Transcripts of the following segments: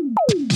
Woo!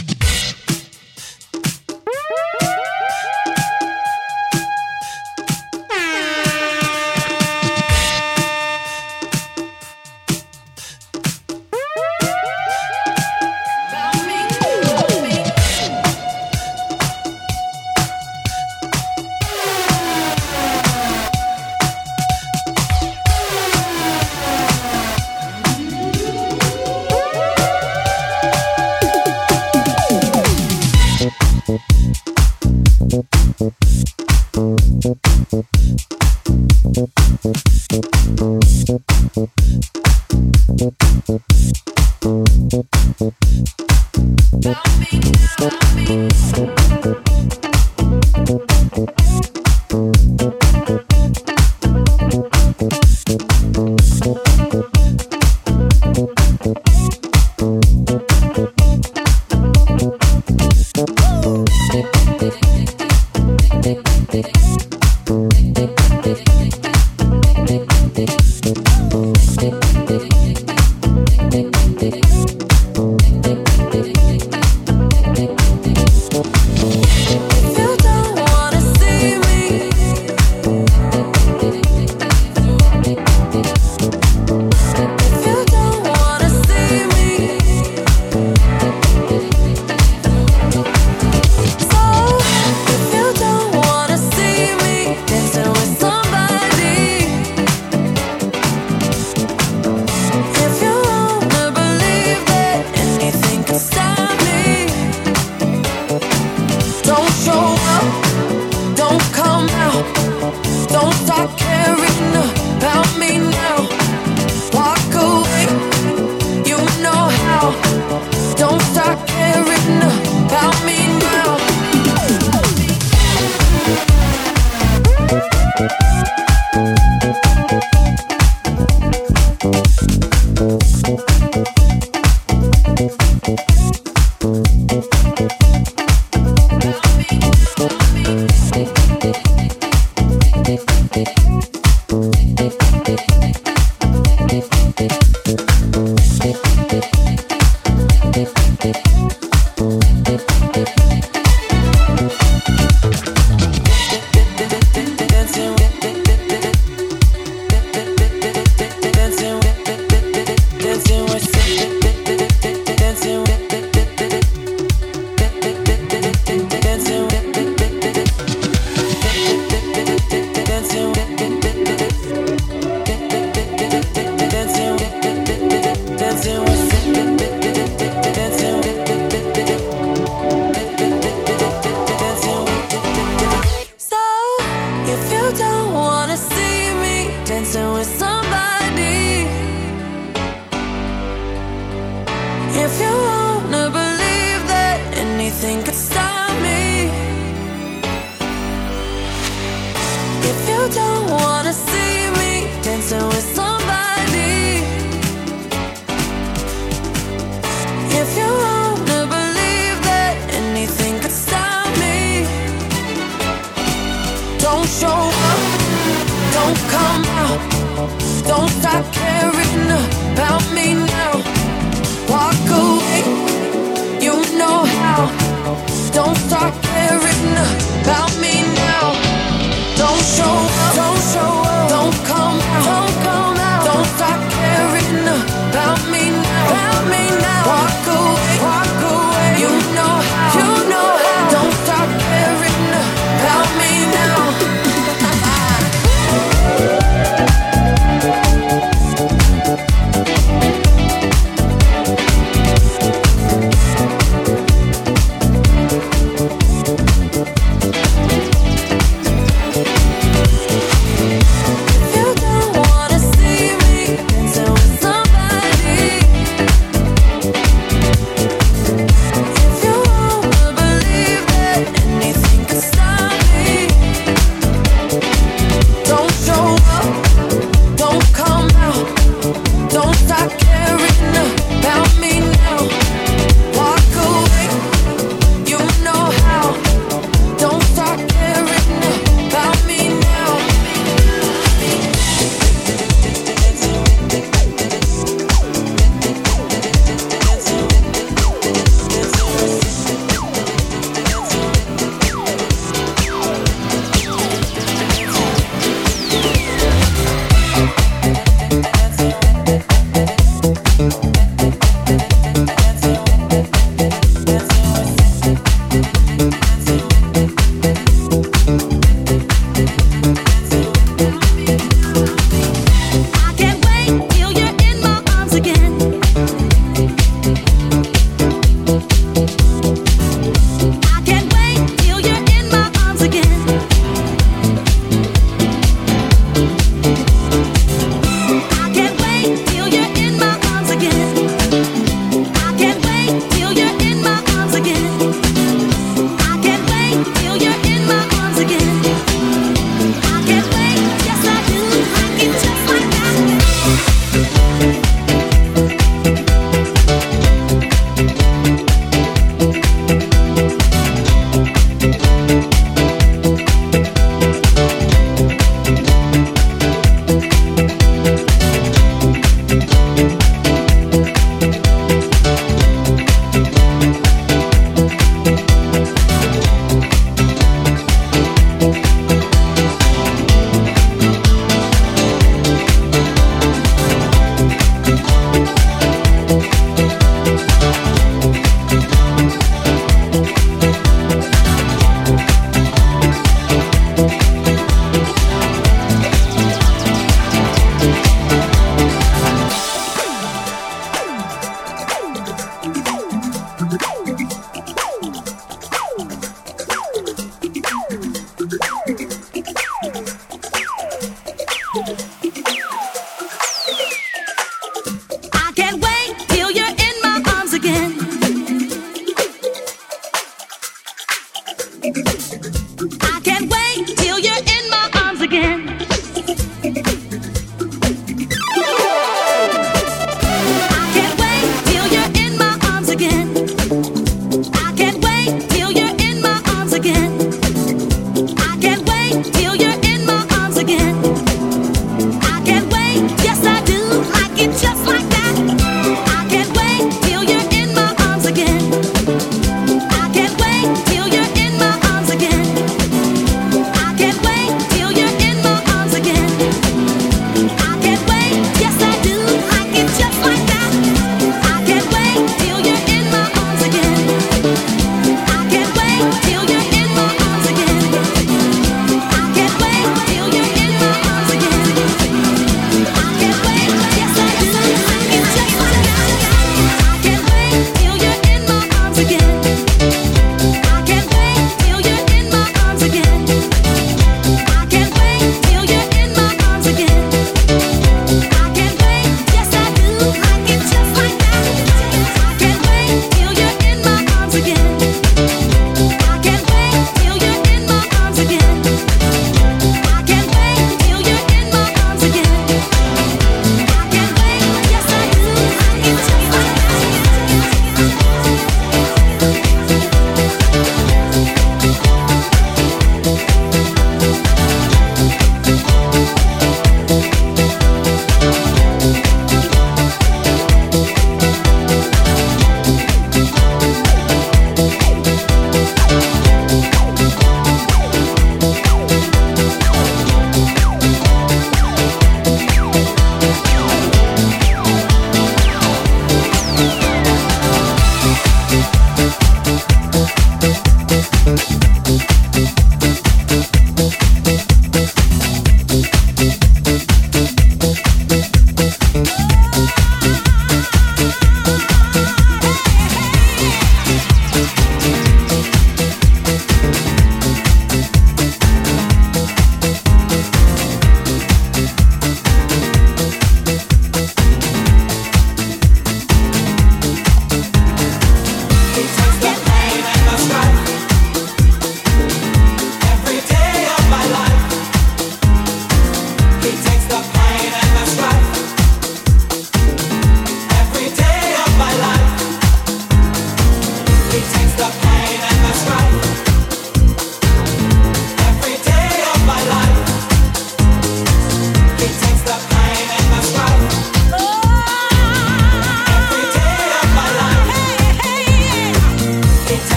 Thank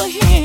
It's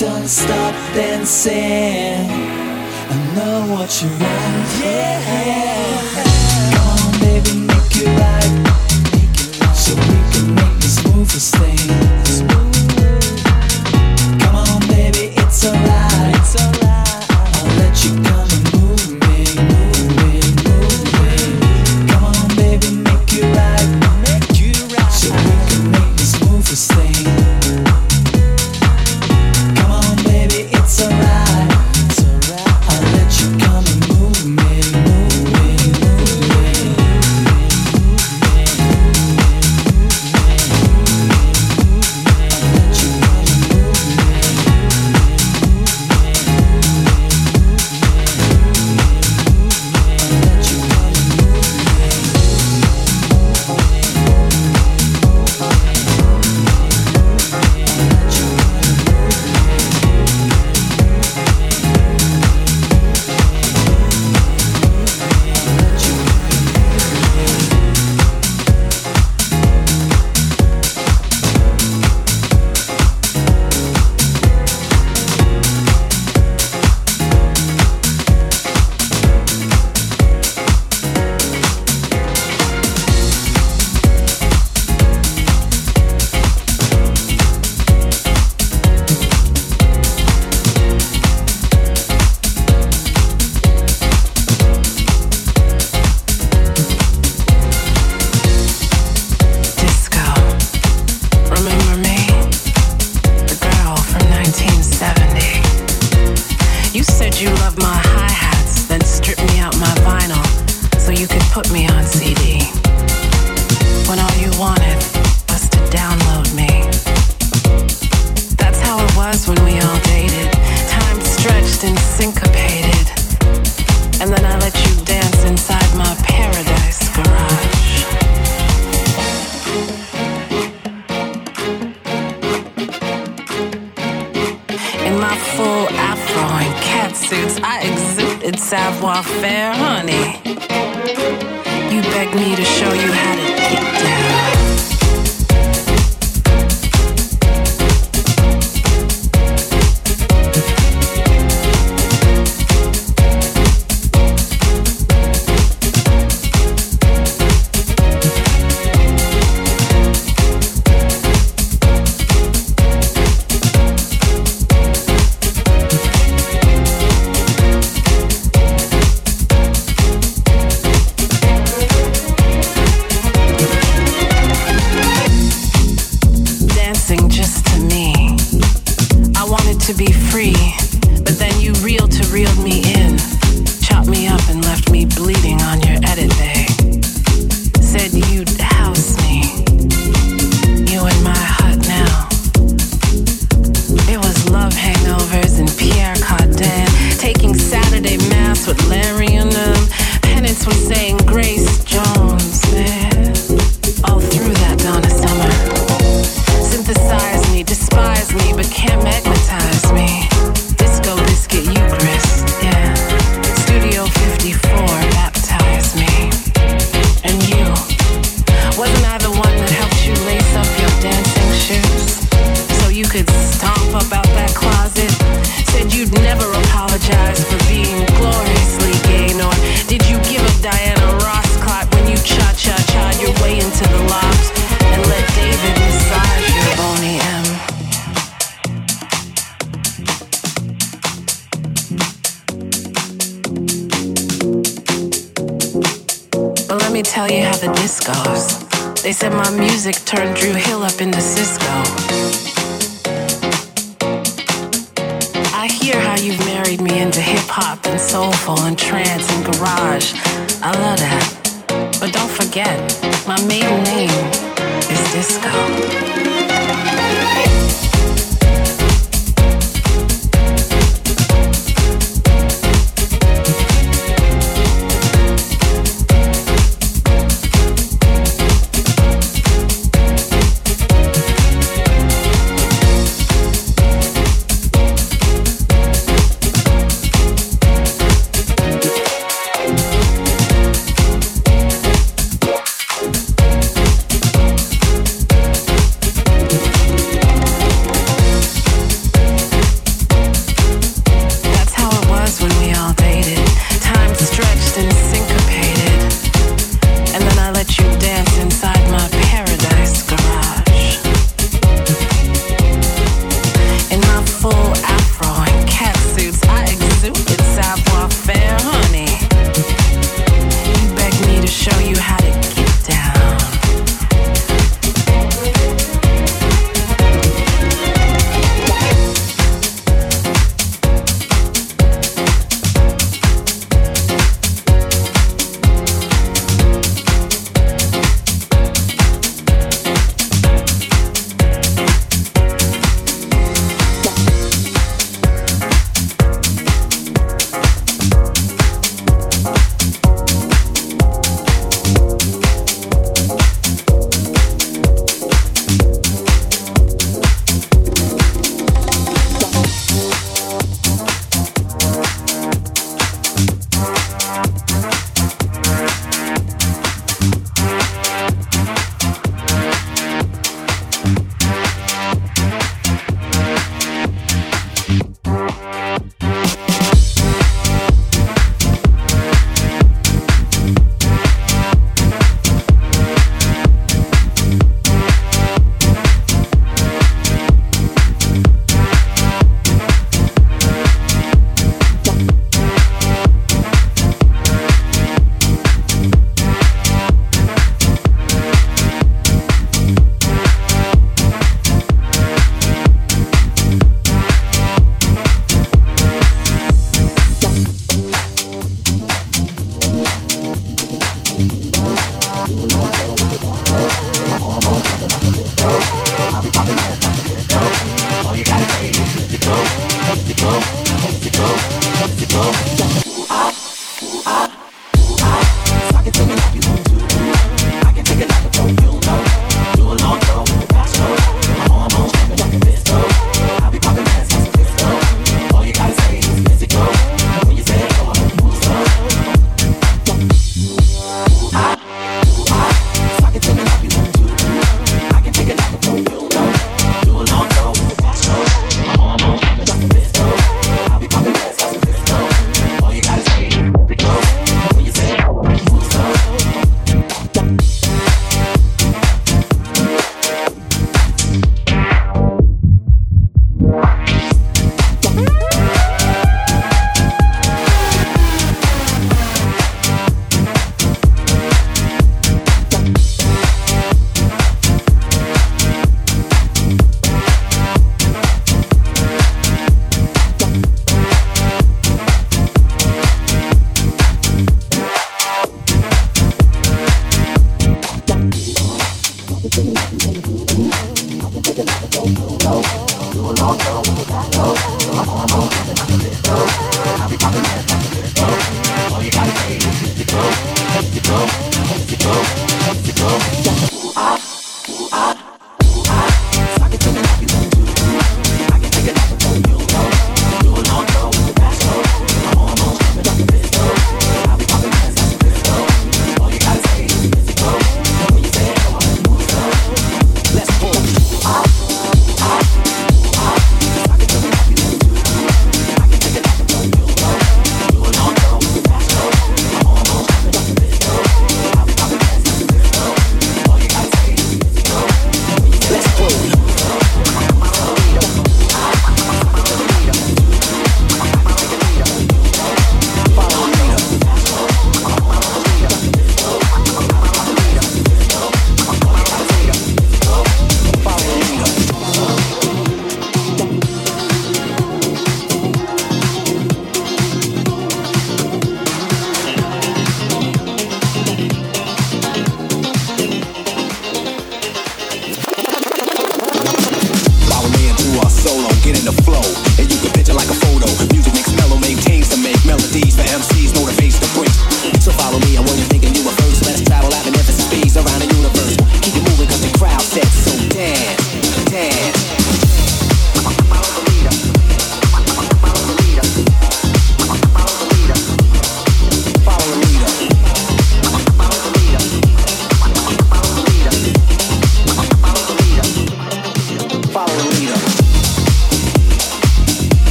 Don't stop dancing. I know what you want, yeah. Come on, baby, make it right. So we can make the smoothest thing. Come on, baby, it's alright. I'll let you go. They said my music turned Drew Hill up into Cisco. I hear how you've married me into hip hop and soulful and trance and garage. I love that. But don't forget, my maiden name is Disco.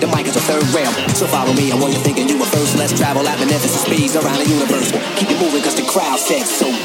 The mic is a third rail. So follow me, I want you thinking you were first. Let's travel at beneficent speeds around the universe. Keep it moving, cause the crowd said so.